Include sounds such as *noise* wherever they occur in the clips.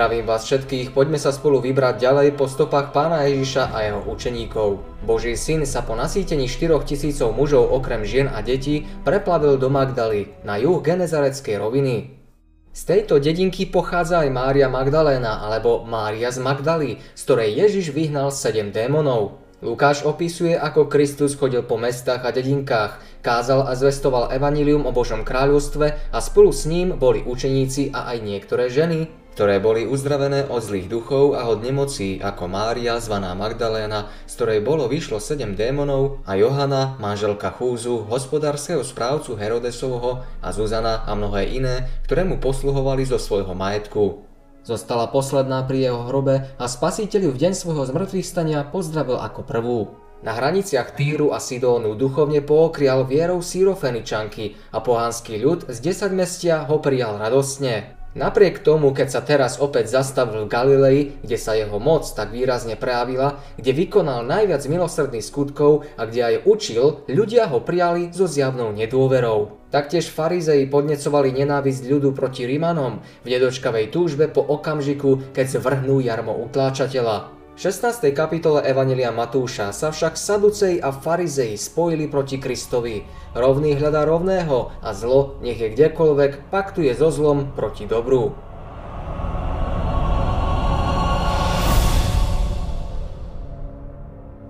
Zdravím vás všetkých, poďme sa spolu vybrať ďalej po stopách pána Ježiša a jeho učeníkov. Boží syn sa po nasýtení 4 tisícov mužov okrem žien a detí preplavil do Magdaly, na juh Genezareckej roviny. Z tejto dedinky pochádza aj Mária Magdaléna alebo Mária z Magdaly, z ktorej Ježiš vyhnal 7 démonov. Lukáš opisuje, ako Kristus chodil po mestách a dedinkách, kázal a zvestoval evanílium o Božom kráľovstve a spolu s ním boli učeníci a aj niektoré ženy, ktoré boli uzdravené od zlých duchov a od nemocí, ako Mária, zvaná Magdaléna, z ktorej bolo vyšlo sedem démonov, a Johana, manželka Chúzu, hospodárskeho správcu Herodesovho a Zuzana a mnohé iné, ktoré mu posluhovali zo svojho majetku. Zostala posledná pri jeho hrobe a spasiteľ ju v deň svojho zmrtvých stania pozdravil ako prvú. Na hraniciach Týru a Sidónu duchovne pookrial vierou sírofeničanky a pohanský ľud z 10 mestia ho prijal radosne. Napriek tomu, keď sa teraz opäť zastavil v Galilei, kde sa jeho moc tak výrazne prejavila, kde vykonal najviac milosrdných skutkov a kde aj učil, ľudia ho prijali so zjavnou nedôverou. Taktiež farizei podnecovali nenávisť ľudu proti Rimanom v nedočkavej túžbe po okamžiku, keď zvrhnú jarmo utláčateľa. 16. kapitole Evanelia Matúša sa však Saducej a Farizei spojili proti Kristovi. Rovný hľadá rovného a zlo, nech je kdekoľvek, paktuje so zlom proti dobru.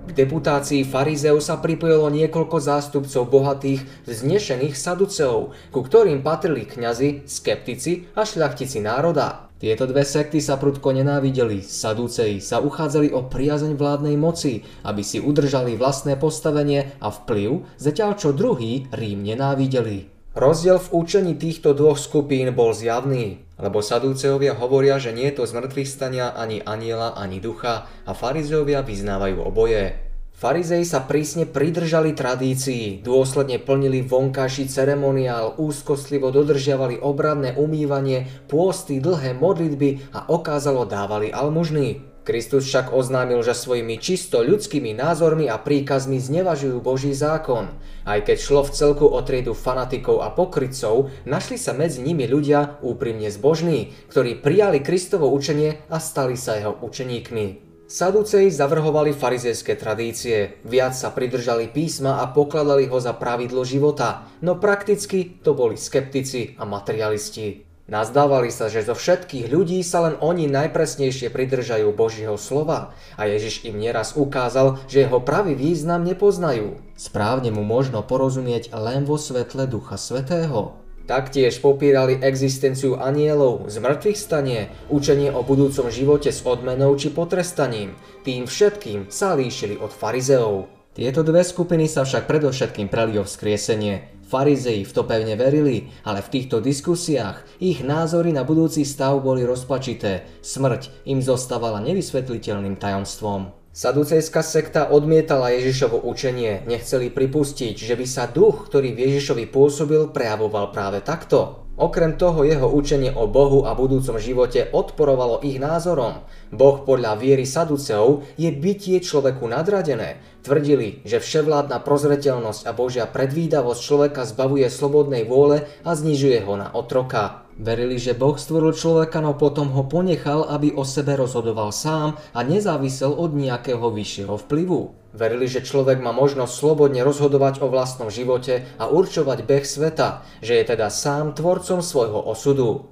K deputácii farizeov sa pripojilo niekoľko zástupcov bohatých, vznešených saduceov, ku ktorým patrili kňazi, skeptici a šľachtici národa. Tieto dve sekty sa prudko nenávideli, Sadúcej sa uchádzali o priazeň vládnej moci, aby si udržali vlastné postavenie a vplyv, zatiaľ čo druhý Rím nenávideli. Rozdiel v učení týchto dvoch skupín bol zjavný, lebo Sadúceovia hovoria, že nie je to zmrtvých stania ani aniela, ani ducha a farizeovia vyznávajú oboje. Farizei sa prísne pridržali tradícií, dôsledne plnili vonkajší ceremoniál, úzkostlivo dodržiavali obradné umývanie, pôsty, dlhé modlitby a okázalo dávali almužný. Kristus však oznámil, že svojimi čisto ľudskými názormi a príkazmi znevažujú Boží zákon. Aj keď šlo v celku o triedu fanatikov a pokrytcov, našli sa medzi nimi ľudia úprimne zbožní, ktorí prijali Kristovo učenie a stali sa jeho učeníkmi. Saduceji zavrhovali farizejské tradície, viac sa pridržali písma a pokladali ho za pravidlo života, no prakticky to boli skeptici a materialisti. Nazdávali sa, že zo všetkých ľudí sa len oni najpresnejšie pridržajú Božieho slova a Ježiš im nieraz ukázal, že jeho pravý význam nepoznajú. Správne mu možno porozumieť len vo svetle Ducha Svetého. Taktiež popírali existenciu anielov, zmrtvých stanie, učenie o budúcom živote s odmenou či potrestaním. Tým všetkým sa líšili od farizeov. Tieto dve skupiny sa však predovšetkým preli o vzkriesenie. Farizei v to pevne verili, ale v týchto diskusiách ich názory na budúci stav boli rozpačité. Smrť im zostávala nevysvetliteľným tajomstvom. Saducejská sekta odmietala Ježišovo učenie, nechceli pripustiť, že by sa duch, ktorý v Ježišovi pôsobil, prejavoval práve takto. Okrem toho jeho učenie o Bohu a budúcom živote odporovalo ich názorom. Boh podľa viery Saduceov je bytie človeku nadradené. Tvrdili, že vševládna prozreteľnosť a Božia predvídavosť človeka zbavuje slobodnej vôle a znižuje ho na otroka. Verili, že Boh stvoril človeka, no potom ho ponechal, aby o sebe rozhodoval sám a nezávisel od nejakého vyššieho vplyvu. Verili, že človek má možnosť slobodne rozhodovať o vlastnom živote a určovať beh sveta, že je teda sám tvorcom svojho osudu.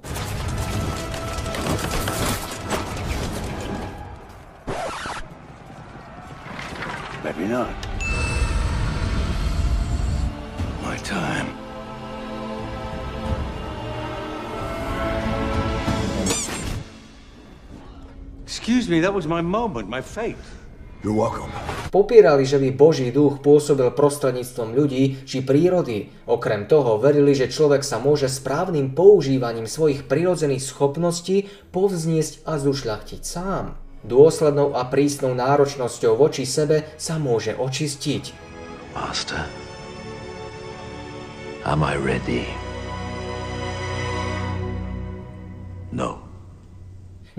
Maybe not. My time. Excuse me, that was my moment, my fate. You're welcome. Popierali, že by Boží duch pôsobil prostredníctvom ľudí či prírody. Okrem toho verili, že človek sa môže správnym používaním svojich prirodzených schopností povzniesť a zušľachtiť sám. Dôslednou a prísnou náročnosťou voči sebe sa môže očistiť. Master, am I ready?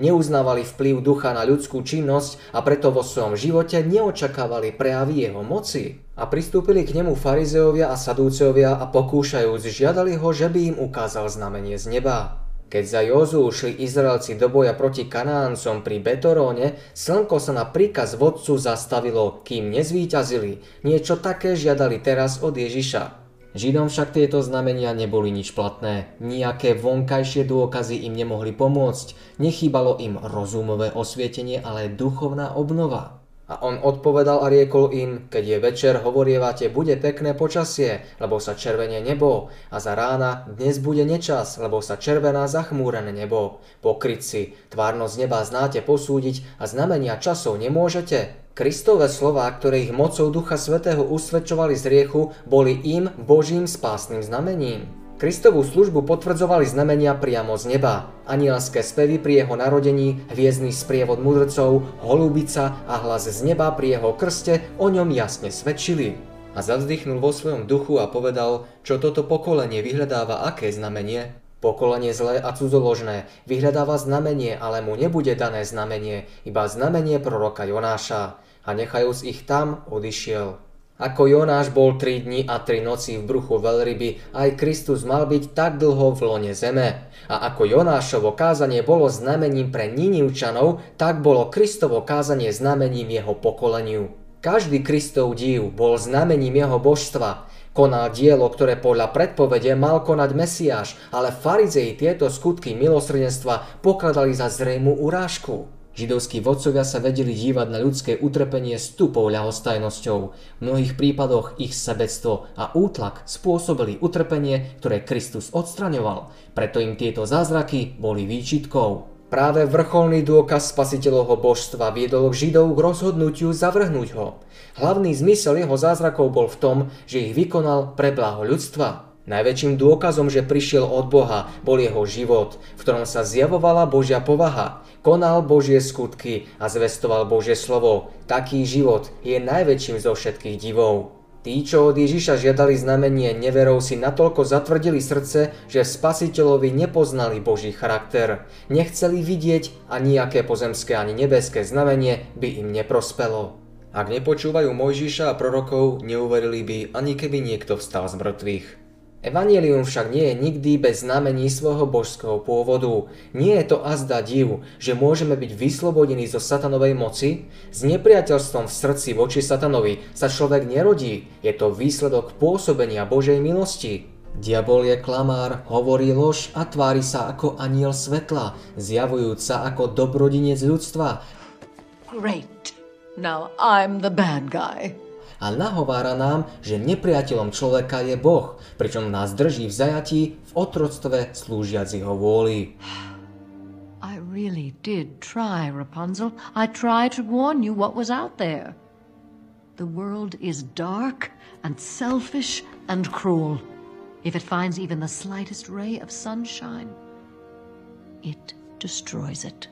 Neuznávali vplyv ducha na ľudskú činnosť a preto vo svojom živote neočakávali prejavy jeho moci. A pristúpili k nemu farizeovia a sadúceovia a pokúšajúc žiadali ho, že by im ukázal znamenie z neba. Keď za Jozu šli Izraelci do boja proti Kanáncom pri Betoróne, slnko sa na príkaz vodcu zastavilo, kým nezvíťazili. Niečo také žiadali teraz od Ježiša. Židom však tieto znamenia neboli nič platné. Nijaké vonkajšie dôkazy im nemohli pomôcť. Nechýbalo im rozumové osvietenie, ale duchovná obnova. A on odpovedal a riekol im, keď je večer, hovorievate, bude pekné počasie, lebo sa červenie nebo. A za rána, dnes bude nečas, lebo sa červená zachmúrené nebo. Pokrytci, tvárnosť neba znáte posúdiť a znamenia časov nemôžete. Kristové slova, ktoré ich mocou Ducha Svetého usvedčovali z riechu, boli im Božím spásnym znamením. Kristovú službu potvrdzovali znamenia priamo z neba. Anielské spevy pri jeho narodení, hviezdny sprievod mudrcov, holubica a hlas z neba pri jeho krste o ňom jasne svedčili. A zavzdychnul vo svojom duchu a povedal, čo toto pokolenie vyhľadáva aké znamenie. Pokolenie zlé a cudzoložné vyhľadáva znamenie, ale mu nebude dané znamenie, iba znamenie proroka Jonáša. A nechajúc ich tam, odišiel. Ako Jonáš bol 3 dni a 3 noci v bruchu veľryby, aj Kristus mal byť tak dlho v lone zeme. A ako Jonášovo kázanie bolo znamením pre Ninivčanov, tak bolo Kristovo kázanie znamením jeho pokoleniu. Každý Kristov div bol znamením jeho božstva. Konal dielo, ktoré podľa predpovede mal konať Mesiáš, ale farizei tieto skutky milosrdenstva pokladali za zrejmú urážku. Židovskí vodcovia sa vedeli dívať na ľudské utrpenie s tupou ľahostajnosťou. V mnohých prípadoch ich sebectvo a útlak spôsobili utrpenie, ktoré Kristus odstraňoval. Preto im tieto zázraky boli výčitkou. Práve vrcholný dôkaz spasiteľovho božstva viedol Židov k rozhodnutiu zavrhnúť ho. Hlavný zmysel jeho zázrakov bol v tom, že ich vykonal pre blaho ľudstva. Najväčším dôkazom, že prišiel od Boha, bol jeho život, v ktorom sa zjavovala Božia povaha. Konal Božie skutky a zvestoval Božie slovo. Taký život je najväčším zo všetkých divov. Tí, čo od Ježiša žiadali znamenie neverov, si natoľko zatvrdili srdce, že spasiteľovi nepoznali Boží charakter. Nechceli vidieť a nejaké pozemské ani nebeské znamenie by im neprospelo. Ak nepočúvajú Mojžiša a prorokov, neuverili by, ani keby niekto vstal z mŕtvych. Evangelium však nie je nikdy bez znamení svojho božského pôvodu. Nie je to azda div, že môžeme byť vyslobodení zo satanovej moci? S nepriateľstvom v srdci voči satanovi sa človek nerodí. Je to výsledok pôsobenia Božej milosti. Diabol je klamár, hovorí lož a tvári sa ako aniel svetla, zjavujúc sa ako dobrodinec ľudstva. Great. Now I'm the bad guy a nahovára nám, že nepriateľom človeka je Boh, pričom nás drží v zajatí v otroctve slúžiac jeho vôli. I really did try, Rapunzel. I tried to warn you what was out there. The world is dark and selfish and cruel. If it finds even the slightest ray of sunshine, it destroys it.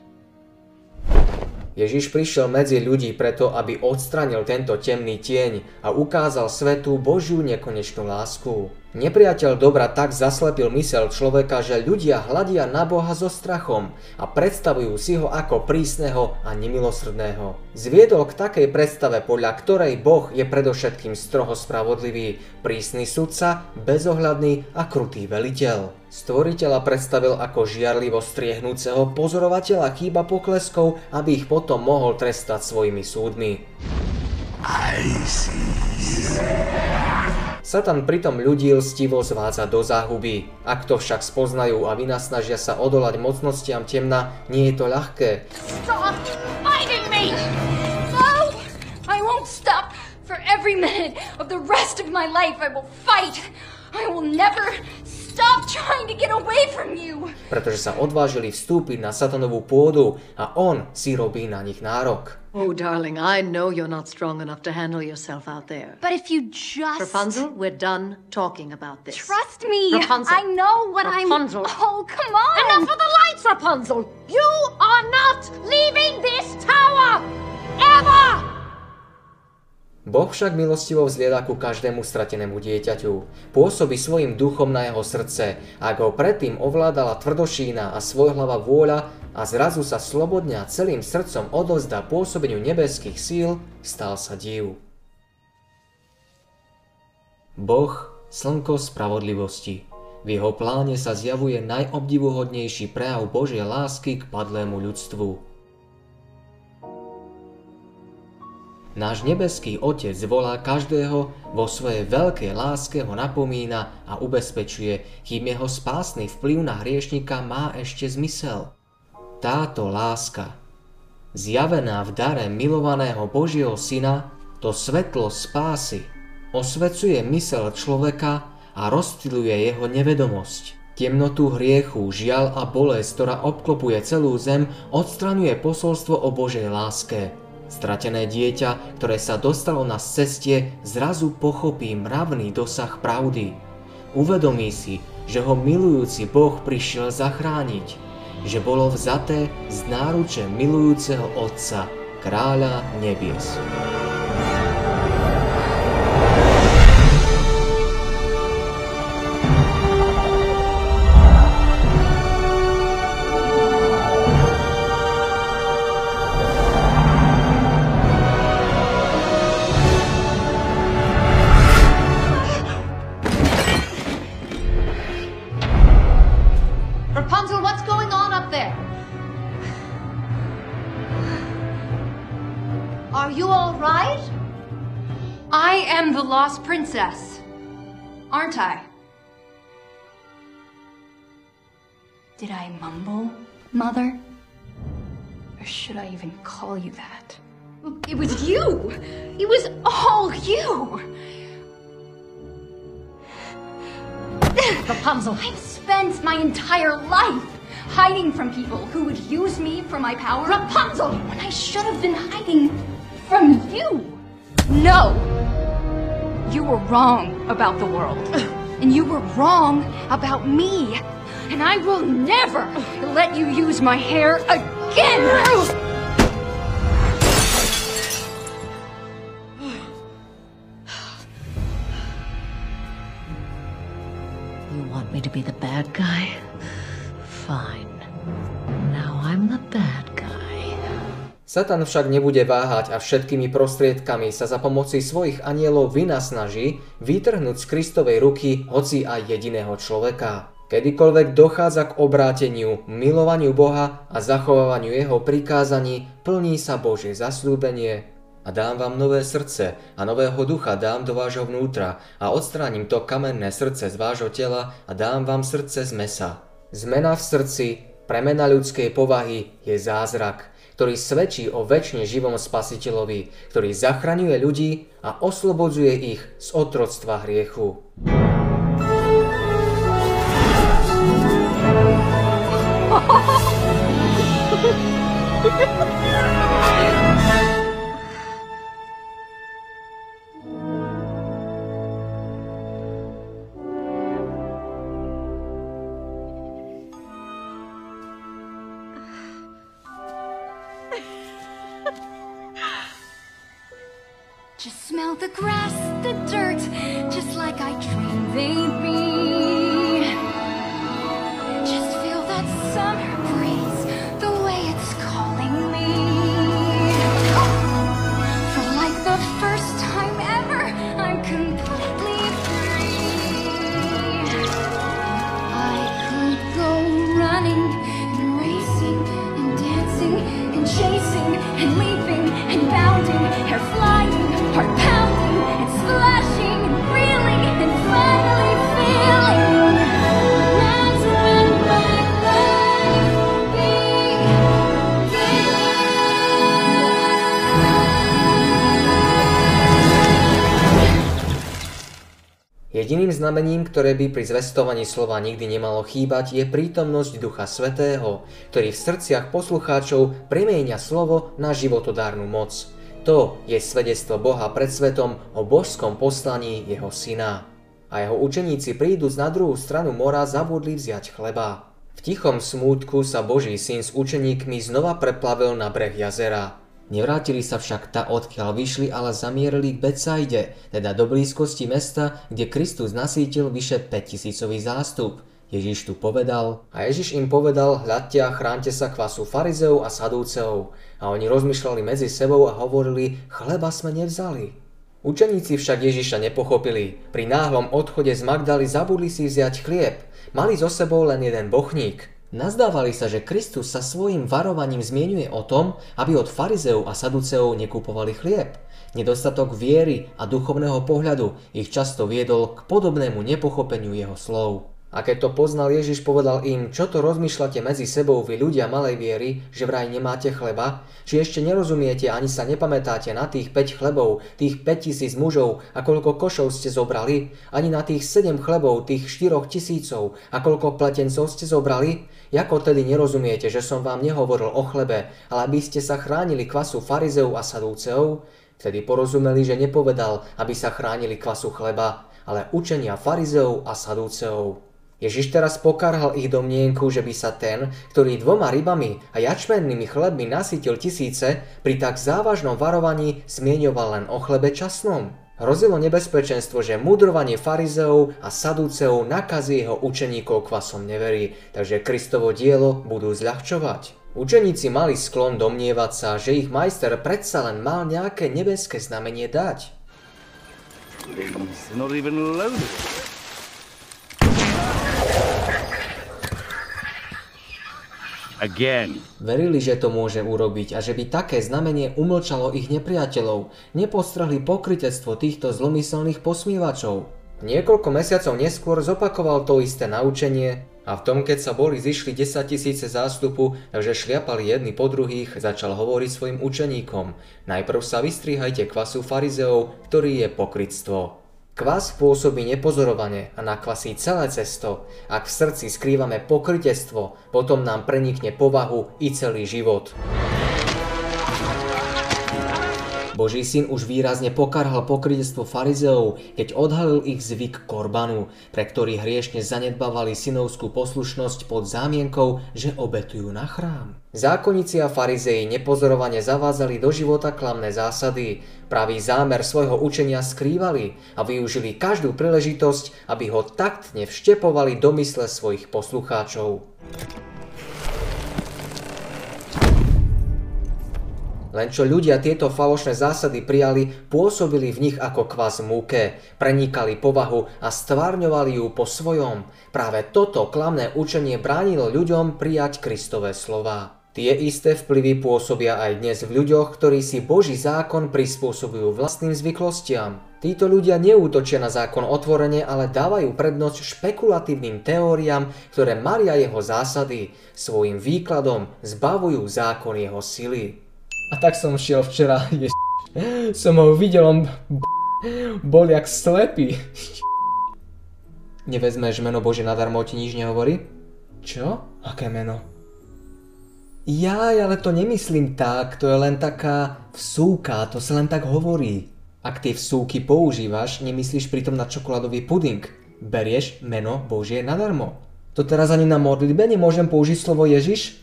Ježiš prišiel medzi ľudí preto, aby odstranil tento temný tieň a ukázal svetu Božiu nekonečnú lásku. Nepriateľ dobra tak zaslepil mysel človeka, že ľudia hľadia na Boha so strachom a predstavujú si ho ako prísneho a nemilosrdného. Zviedol k takej predstave, podľa ktorej Boh je predovšetkým stroho spravodlivý, prísny sudca, bezohľadný a krutý veliteľ. Stvoriteľa predstavil ako žiarlivo striehnúceho pozorovateľa chýba pokleskov, aby ich potom mohol trestať svojimi súdmi. I see. Satan pritom ľudí lstivo zvádza do záhuby. Ak to však spoznajú a vynasnažia sa odolať mocnostiam temna, nie je to ľahké. Stop me! No! I won't stop! For every minute of the rest of my life I will fight! I will never stop trying to get away from you! Pretože sa odvážili vstúpiť na satanovú pôdu a on si robí na nich nárok. Oh, darling, I know you're not strong enough to handle yourself out there. But if you just... Rapunzel, we're done talking about this. Trust me. Rapunzel. I know what Rapunzel. I'm... Rapunzel. Oh, come on. Enough of the lights, Rapunzel. You are not leaving this tower. Ever! Boh však milostivo vzlieda ku každému stratenému dieťaťu. Pôsobí svojim duchom na jeho srdce. Ak ho predtým ovládala tvrdošína a svojhlava vôľa, a zrazu sa slobodne a celým srdcom odozdá pôsobeniu nebeských síl, stal sa div. Boh, slnko spravodlivosti. V jeho pláne sa zjavuje najobdivuhodnejší prejav Božej lásky k padlému ľudstvu. Náš nebeský Otec volá každého, vo svojej veľkej láske ho napomína a ubezpečuje, kým jeho spásny vplyv na hriešnika má ešte zmysel. Táto láska, zjavená v dare milovaného Božieho Syna, to svetlo spásy, osvecuje mysel človeka a rozptýluje jeho nevedomosť. Temnotu hriechu, žial a bolesť, ktorá obklopuje celú zem, odstraňuje posolstvo o Božej láske. Stratené dieťa, ktoré sa dostalo na ceste, zrazu pochopí mravný dosah pravdy. Uvedomí si, že ho milujúci Boh prišiel zachrániť, že bolo vzaté z náruče milujúceho Otca, kráľa nebies. Mumble, Mother? Or should I even call you that? It was you! It was all you! Rapunzel, I've spent my entire life hiding from people who would use me for my power. Rapunzel! When I should have been hiding from you! No! You were wrong about the world. And you were wrong about me. And I will never let you use my hair again! You want me to be the bad guy? Fine. Now I'm the bad guy. Satan však nebude váhať a všetkými prostriedkami sa za pomoci svojich anielov vynasnaží vytrhnúť z Kristovej ruky hoci aj jediného človeka. Kedykoľvek dochádza k obráteniu, milovaniu Boha a zachovávaniu jeho prikázaní, plní sa Božie zasľúbenie a dám vám nové srdce a nového ducha dám do vášho vnútra a odstránim to kamenné srdce z vášho tela a dám vám srdce z mesa. Zmena v srdci, premena ľudskej povahy je zázrak, ktorý svedčí o väčšine živom spasiteľovi, ktorý zachraňuje ľudí a oslobodzuje ich z otroctva hriechu. Znamením, ktoré by pri zvestovaní slova nikdy nemalo chýbať, je prítomnosť Ducha Svetého, ktorý v srdciach poslucháčov primieňa slovo na životodárnu moc. To je svedectvo Boha pred svetom o božskom poslaní jeho syna. A jeho učeníci prídu na druhú stranu mora zabudli vziať chleba. V tichom smútku sa Boží syn s učeníkmi znova preplavil na breh jazera. Nevrátili sa však ta, odkiaľ vyšli, ale zamierili k Betsaide, teda do blízkosti mesta, kde Kristus nasítil vyše 5000 zástup. Ježiš tu povedal, a Ježiš im povedal, hľadte a chránte sa kvasu farizeov a sadúceov. A oni rozmýšľali medzi sebou a hovorili, chleba sme nevzali. Učeníci však Ježiša nepochopili. Pri náhlom odchode z Magdaly zabudli si vziať chlieb. Mali so sebou len jeden bochník. Nazdávali sa, že Kristus sa svojim varovaním zmienuje o tom, aby od farizeov a saduceov nekupovali chlieb. Nedostatok viery a duchovného pohľadu ich často viedol k podobnému nepochopeniu jeho slov. A keď to poznal Ježiš, povedal im, čo to rozmýšľate medzi sebou vy ľudia malej viery, že vraj nemáte chleba? Či ešte nerozumiete ani sa nepamätáte na tých 5 chlebov, tých 5 tisíc mužov a koľko košov ste zobrali? Ani na tých 7 chlebov, tých 4 tisícov a koľko pletencov ste zobrali? Jako tedy nerozumiete, že som vám nehovoril o chlebe, ale aby ste sa chránili kvasu farizeov a sadúceov? Vtedy porozumeli, že nepovedal, aby sa chránili kvasu chleba, ale učenia farizeov a sadúceov. Ježiš teraz pokarhal ich domnienku, že by sa ten, ktorý dvoma rybami a jačmennými chlebmi nasytil tisíce, pri tak závažnom varovaní zmieňoval len o chlebe časnom. Hrozilo nebezpečenstvo, že mudrovanie farizeov a sadúceov nakazí jeho učeníkov kvasom neverí, takže Kristovo dielo budú zľahčovať. Učeníci mali sklon domnievať sa, že ich majster predsa len mal nejaké nebeské znamenie dať. Not even loaded. Again. Verili, že to môže urobiť a že by také znamenie umlčalo ich nepriateľov, nepostrhli pokrytectvo týchto zlomyselných posmievačov. Niekoľko mesiacov neskôr zopakoval to isté naučenie a v tom, keď sa boli zišli 10 tisíce zástupu, takže šliapali jedni po druhých, začal hovoriť svojim učeníkom. Najprv sa vystrihajte kvasu farizeov, ktorý je pokrytstvo. Kvas pôsobí nepozorovane a nakvasí celé cesto. Ak v srdci skrývame pokrytectvo, potom nám prenikne povahu i celý život. Boží syn už výrazne pokarhal pokrytectvo farizeov, keď odhalil ich zvyk korbanu, pre ktorý hriešne zanedbávali synovskú poslušnosť pod zámienkou, že obetujú na chrám. Zákonníci a farizei nepozorovane zavázali do života klamné zásady, pravý zámer svojho učenia skrývali a využili každú príležitosť, aby ho taktne vštepovali do mysle svojich poslucháčov. Len čo ľudia tieto falošné zásady prijali, pôsobili v nich ako kvas múke, prenikali povahu a stvárňovali ju po svojom. Práve toto klamné učenie bránilo ľuďom prijať Kristové slova. Tie isté vplyvy pôsobia aj dnes v ľuďoch, ktorí si Boží zákon prispôsobujú vlastným zvyklostiam. Títo ľudia neútočia na zákon otvorene, ale dávajú prednosť špekulatívnym teóriám, ktoré maria jeho zásady. Svojim výkladom zbavujú zákon jeho sily. A tak som šiel včera, *laughs* je som ho videl, on bol jak slepý. *laughs* Nevezmeš meno Bože nadarmo, ti nič nehovorí? Čo? Aké meno? Jaj, ale to nemyslím tak, to je len taká vsúka, to sa len tak hovorí. Ak tie vsúky používaš, nemyslíš pritom na čokoládový puding. Berieš meno Božie nadarmo. To teraz ani na modlitbe nemôžem použiť slovo Ježiš?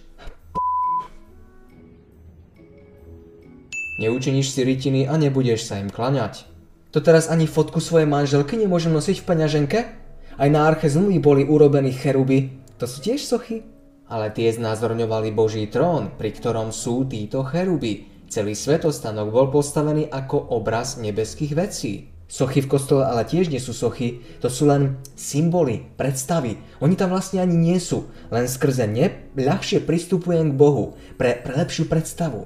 Neučiníš si rytiny a nebudeš sa im klaňať. To teraz ani fotku svojej manželky nemôžem nosiť v peňaženke? Aj na arche zmluvy boli urobení cheruby. To sú tiež sochy? Ale tie znázorňovali Boží trón, pri ktorom sú títo cheruby. Celý svetostanok bol postavený ako obraz nebeských vecí. Sochy v kostole ale tiež nie sú sochy, to sú len symboly, predstavy. Oni tam vlastne ani nie sú, len skrze ne ľahšie pristupujem k Bohu, pre, pre lepšiu predstavu.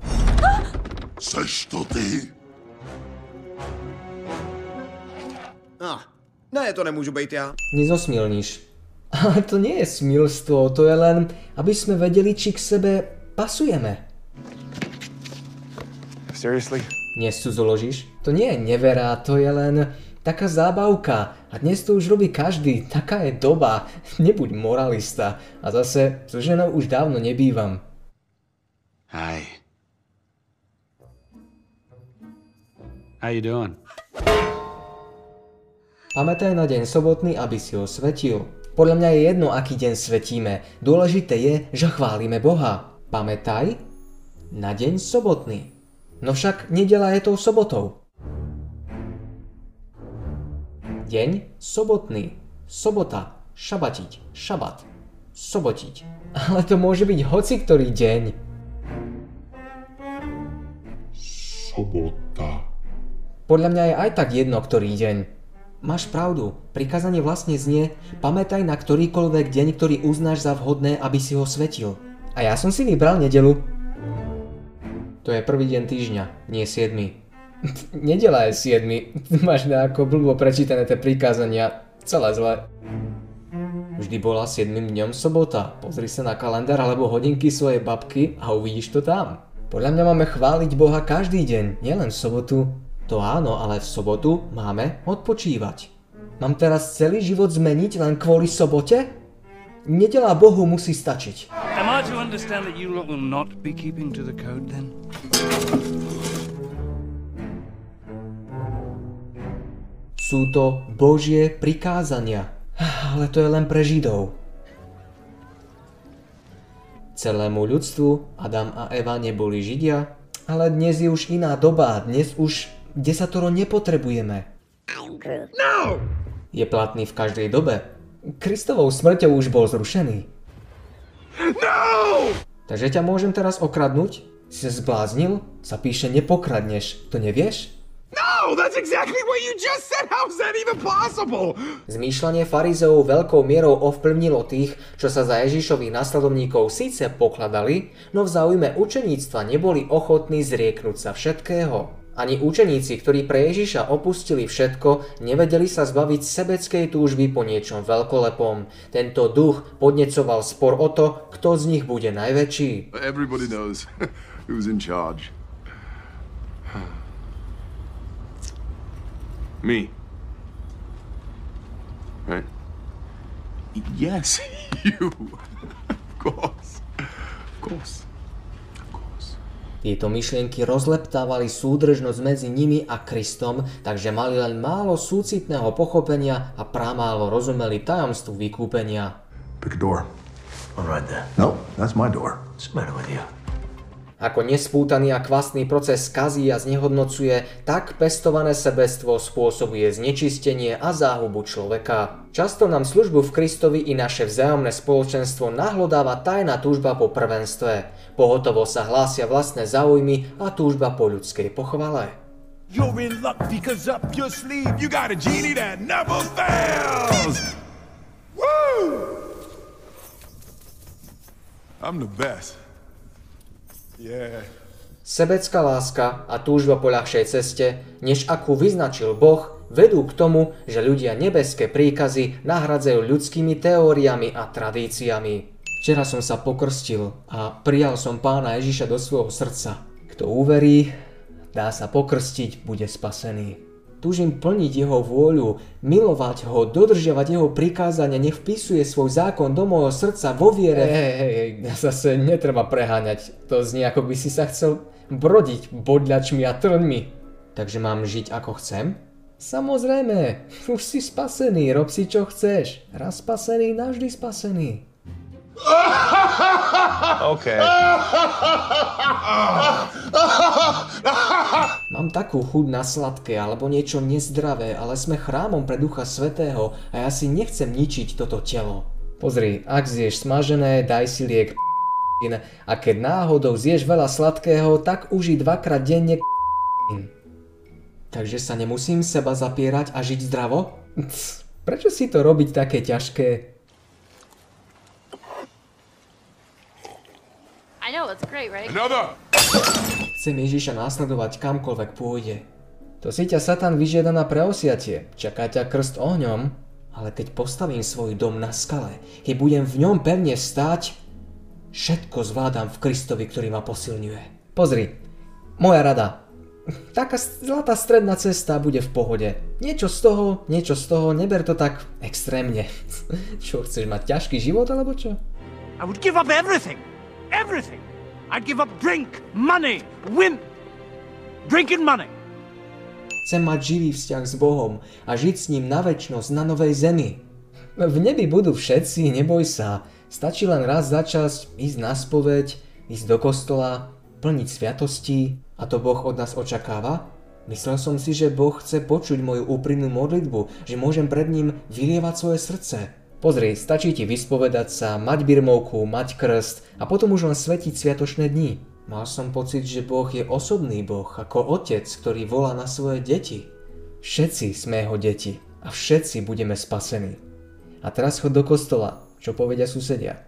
Seš to ty? Ah, ne, to nemůžu být já. Nezosmilníš. *laughs* Ale to nie je smilstvo, to je len, aby sme vedeli, či k sebe pasujeme. Seriously? Nescudzoložíš? To nie je nevera, to je len taká zábavka. A dnes to už robí každý, taká je doba. *laughs* Nebuď moralista. A zase, so ženou už dávno nebývam. Hi. How you doing? Pamätaj na deň sobotný, aby si ho svetil. Podľa mňa je jedno, aký deň svetíme. Dôležité je, že chválime Boha. Pamätaj na deň sobotný. No však nedela je tou sobotou. Deň sobotný. Sobota. Šabatiť. Šabat. Sobotiť. Ale to môže byť hoci ktorý deň. Sobota. Podľa mňa je aj tak jedno, ktorý deň. Máš pravdu, prikázanie vlastne znie, pamätaj na ktorýkoľvek deň, ktorý uznáš za vhodné, aby si ho svetil. A ja som si vybral nedelu. To je prvý deň týždňa, nie 7. *laughs* Nedela je 7. *laughs* Máš nejako blbo prečítané tie prikázania. Celé zle. Vždy bola 7. dňom sobota. Pozri sa na kalendár alebo hodinky svojej babky a uvidíš to tam. Podľa mňa máme chváliť Boha každý deň, nielen sobotu. To áno, ale v sobotu máme odpočívať. Mám teraz celý život zmeniť len kvôli sobote? Nedela Bohu musí stačiť. Am I to understand that you lot will not be keeping to the code then? Sú to Božie prikázania. Ale to je len pre Židov. Celému ľudstvu Adam a Eva neboli Židia, ale dnes je už iná doba, dnes už desatoro nepotrebujeme. Je platný v každej dobe. Kristovou smrťou už bol zrušený. Takže ťa môžem teraz okradnúť? Si sa zbláznil? Sa píše nepokradneš, to nevieš? No, that's exactly what you just said! How's that even possible? Zmýšľanie farizeov veľkou mierou ovplyvnilo tých, čo sa za Ježišových nasledovníkov síce pokladali, no v záujme učeníctva neboli ochotní zrieknúť sa všetkého. Ani učeníci, ktorí pre Ježiša opustili všetko, nevedeli sa zbaviť sebeckej túžby po niečom veľkolepom. Tento duch podnecoval spor o to, kto z nich bude najväčší. *laughs* Me. Right? Yes, *laughs* you. Of course. Of course. Tieto myšlienky rozleptávali súdržnosť medzi nimi a Kristom, takže mali len málo súcitného pochopenia a pramálo rozumeli tajomstvu vykúpenia. Pick a door. All right then. No, that's my door. What's the matter with you? Ako nespútaný a kvasný proces kazí a znehodnocuje, tak pestované sebestvo spôsobuje znečistenie a záhubu človeka. Často nám službu v Kristovi i naše vzájomné spoločenstvo nahlodáva tajná túžba po prvenstve. Pohotovo sa hlásia vlastné záujmy a túžba po ľudskej pochvale. You're in luck because up your sleeve you got a genie that never fails. Woo! I'm the best. Yeah. Sebecká láska a túžba po ľahšej ceste, než akú vyznačil Boh, vedú k tomu, že ľudia nebeské príkazy nahradzajú ľudskými teóriami a tradíciami. Včera som sa pokrstil a prijal som pána Ježiša do svojho srdca. Kto uverí, dá sa pokrstiť, bude spasený. Túžim plniť jeho vôľu, milovať ho, dodržiavať jeho prikázania, nech vpisuje svoj zákon do môjho srdca vo viere. Hej, hej, hej, zase netreba preháňať. To znie ako by si sa chcel brodiť bodľačmi a trňmi. Takže mám žiť ako chcem? Samozrejme, už si spasený, rob si čo chceš. Raz spasený, navždy spasený. Okay. Mám takú chuť na sladké alebo niečo nezdravé, ale sme chrámom pre Ducha Svetého a ja si nechcem ničiť toto telo. Pozri, ak zješ smažené, daj si liek a keď náhodou zješ veľa sladkého, tak uži dvakrát denne. Takže sa nemusím seba zapierať a žiť zdravo? Prečo si to robiť také ťažké? I know, it's great, right? Another. Chcem Ježiša následovať kamkoľvek pôjde. To si ťa Satan vyžiada na preosiatie, čaká ťa krst ohňom, ale keď postavím svoj dom na skale, keď budem v ňom pevne stáť, všetko zvládam v Kristovi, ktorý ma posilňuje. Pozri, moja rada. Taká zlatá stredná cesta bude v pohode. Niečo z toho, niečo z toho, neber to tak extrémne. *laughs* Čo, chceš mať ťažký život alebo čo? I would give up everything. Everything. I'd give up drink, money, women. Drink and money. Chcem mať živý vzťah s Bohom a žiť s ním na väčnosť na novej zemi. V nebi budú všetci, neboj sa. Stačí len raz za čas ísť na spoveď, ísť do kostola, plniť sviatosti. A to Boh od nás očakáva? Myslel som si, že Boh chce počuť moju úprimnú modlitbu, že môžem pred ním vylievať svoje srdce. Pozri, stačí ti vyspovedať sa, mať birmovku, mať krst a potom už len svetiť sviatočné dni. Mal som pocit, že Boh je osobný Boh, ako otec, ktorý volá na svoje deti. Všetci sme jeho deti a všetci budeme spasení. A teraz chod do kostola, čo povedia susedia.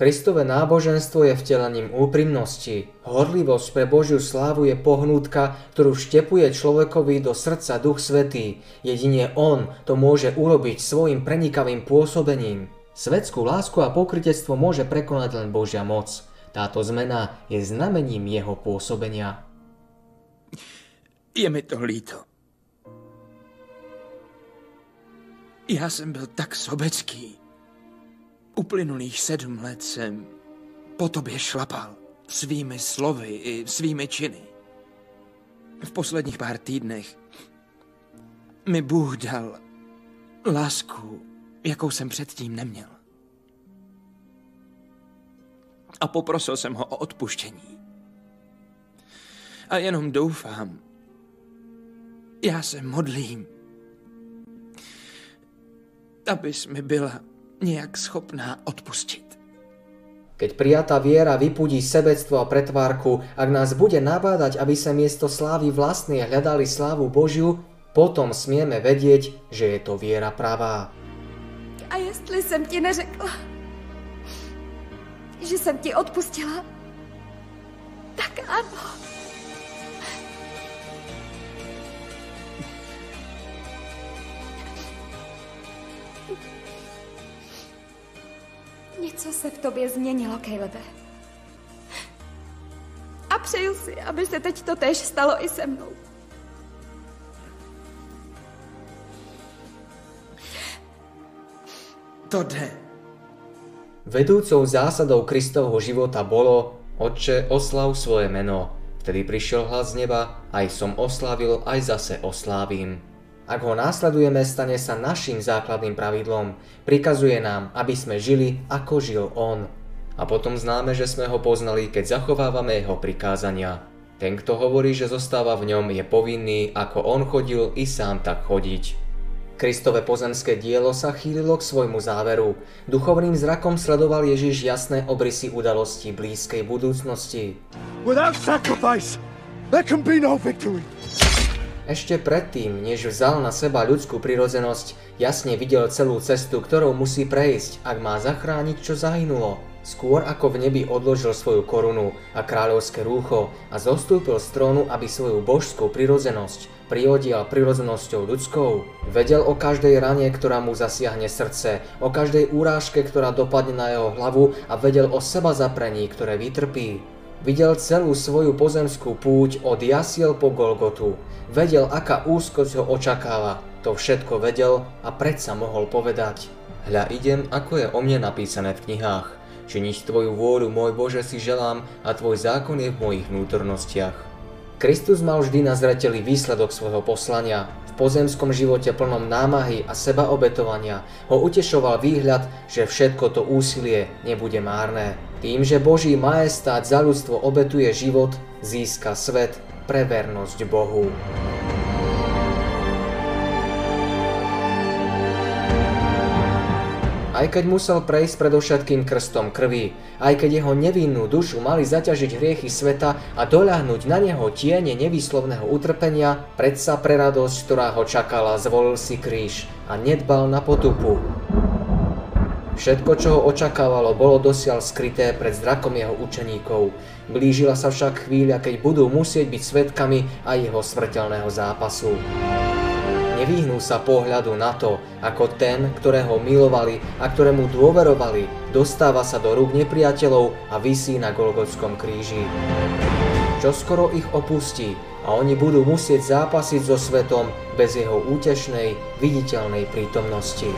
Kristové náboženstvo je vtelením úprimnosti. Horlivosť pre Božiu slávu je pohnútka, ktorú vštepuje človekovi do srdca Duch Svetý. Jedine On to môže urobiť svojim prenikavým pôsobením. Svetskú lásku a pokrytectvo môže prekonať len Božia moc. Táto zmena je znamením jeho pôsobenia. Je mi to líto. Já jsem byl tak sobecký. Uplynulých sedm let jsem po tobě šlapal svými slovy i svými činy. V posledních pár týdnech mi Bůh dal lásku, jakou jsem předtím neměl. A poprosil jsem ho o odpuštění. A jenom doufám, já se modlím, abys mi byla nejak schopná odpustiť. Keď prijatá viera vypudí sebectvo a pretvárku, ak nás bude nabádať, aby sa miesto slávy vlastnej hľadali slávu Božiu, potom smieme vedieť, že je to viera pravá. A jestli jsem ti neřekla, že jsem ti odpustila, tak ano. Něco se v tobě změnilo, Calebe. A přeju si, aby se teď to tež stalo i se mnou. To jde. Vedúcou zásadou Kristovho života bolo Otče, oslav svoje meno. Vtedy prišiel hlas z neba, aj som oslavil, aj zase oslávim. Ak ho následujeme, stane sa našim základným pravidlom. Prikazuje nám, aby sme žili, ako žil on. A potom známe, že sme ho poznali, keď zachovávame jeho prikázania. Ten, kto hovorí, že zostáva v ňom, je povinný, ako on chodil, i sám tak chodiť. Kristové pozemské dielo sa chýlilo k svojmu záveru. Duchovným zrakom sledoval Ježiš jasné obrysy udalostí blízkej budúcnosti. Without sacrifice, there can be no victory. Ešte predtým, než vzal na seba ľudskú prirodzenosť, jasne videl celú cestu, ktorou musí prejsť, ak má zachrániť, čo zahynulo. Skôr ako v nebi odložil svoju korunu a kráľovské rúcho a zostúpil z trónu, aby svoju božskú prirodzenosť priodial prirodzenosťou ľudskou, vedel o každej rane, ktorá mu zasiahne srdce, o každej úrážke, ktorá dopadne na jeho hlavu a vedel o seba zaprení, ktoré vytrpí. Videl celú svoju pozemskú púť od jasiel po Golgotu. Vedel, aká úzkosť ho očakáva. To všetko vedel a predsa mohol povedať. Hľa idem, ako je o mne napísané v knihách. Činiť Tvoju vôľu, môj Bože, si želám a Tvoj zákon je v mojich vnútornostiach. Kristus mal vždy na zreteli výsledok svojho poslania. V pozemskom živote plnom námahy a sebaobetovania ho utešoval výhľad, že všetko to úsilie nebude márne. Tým, že Boží majestát za ľudstvo obetuje život, získa svet pre vernosť Bohu. Aj keď musel prejsť predovšetkým krstom krvi, aj keď jeho nevinnú dušu mali zaťažiť hriechy sveta a doľahnuť na neho tiene nevýslovného utrpenia, predsa pre radosť, ktorá ho čakala, zvolil si kríž a nedbal na potupu. Všetko, čo ho očakávalo, bolo dosiaľ skryté pred zrakom jeho učeníkov. Blížila sa však chvíľa, keď budú musieť byť svetkami aj jeho smrteľného zápasu. Nevyhnú sa pohľadu na to, ako ten, ktorého milovali a ktorému dôverovali, dostáva sa do rúk nepriateľov a vysí na Golgotskom kríži. Čo skoro ich opustí a oni budú musieť zápasiť so svetom bez jeho útešnej, viditeľnej prítomnosti.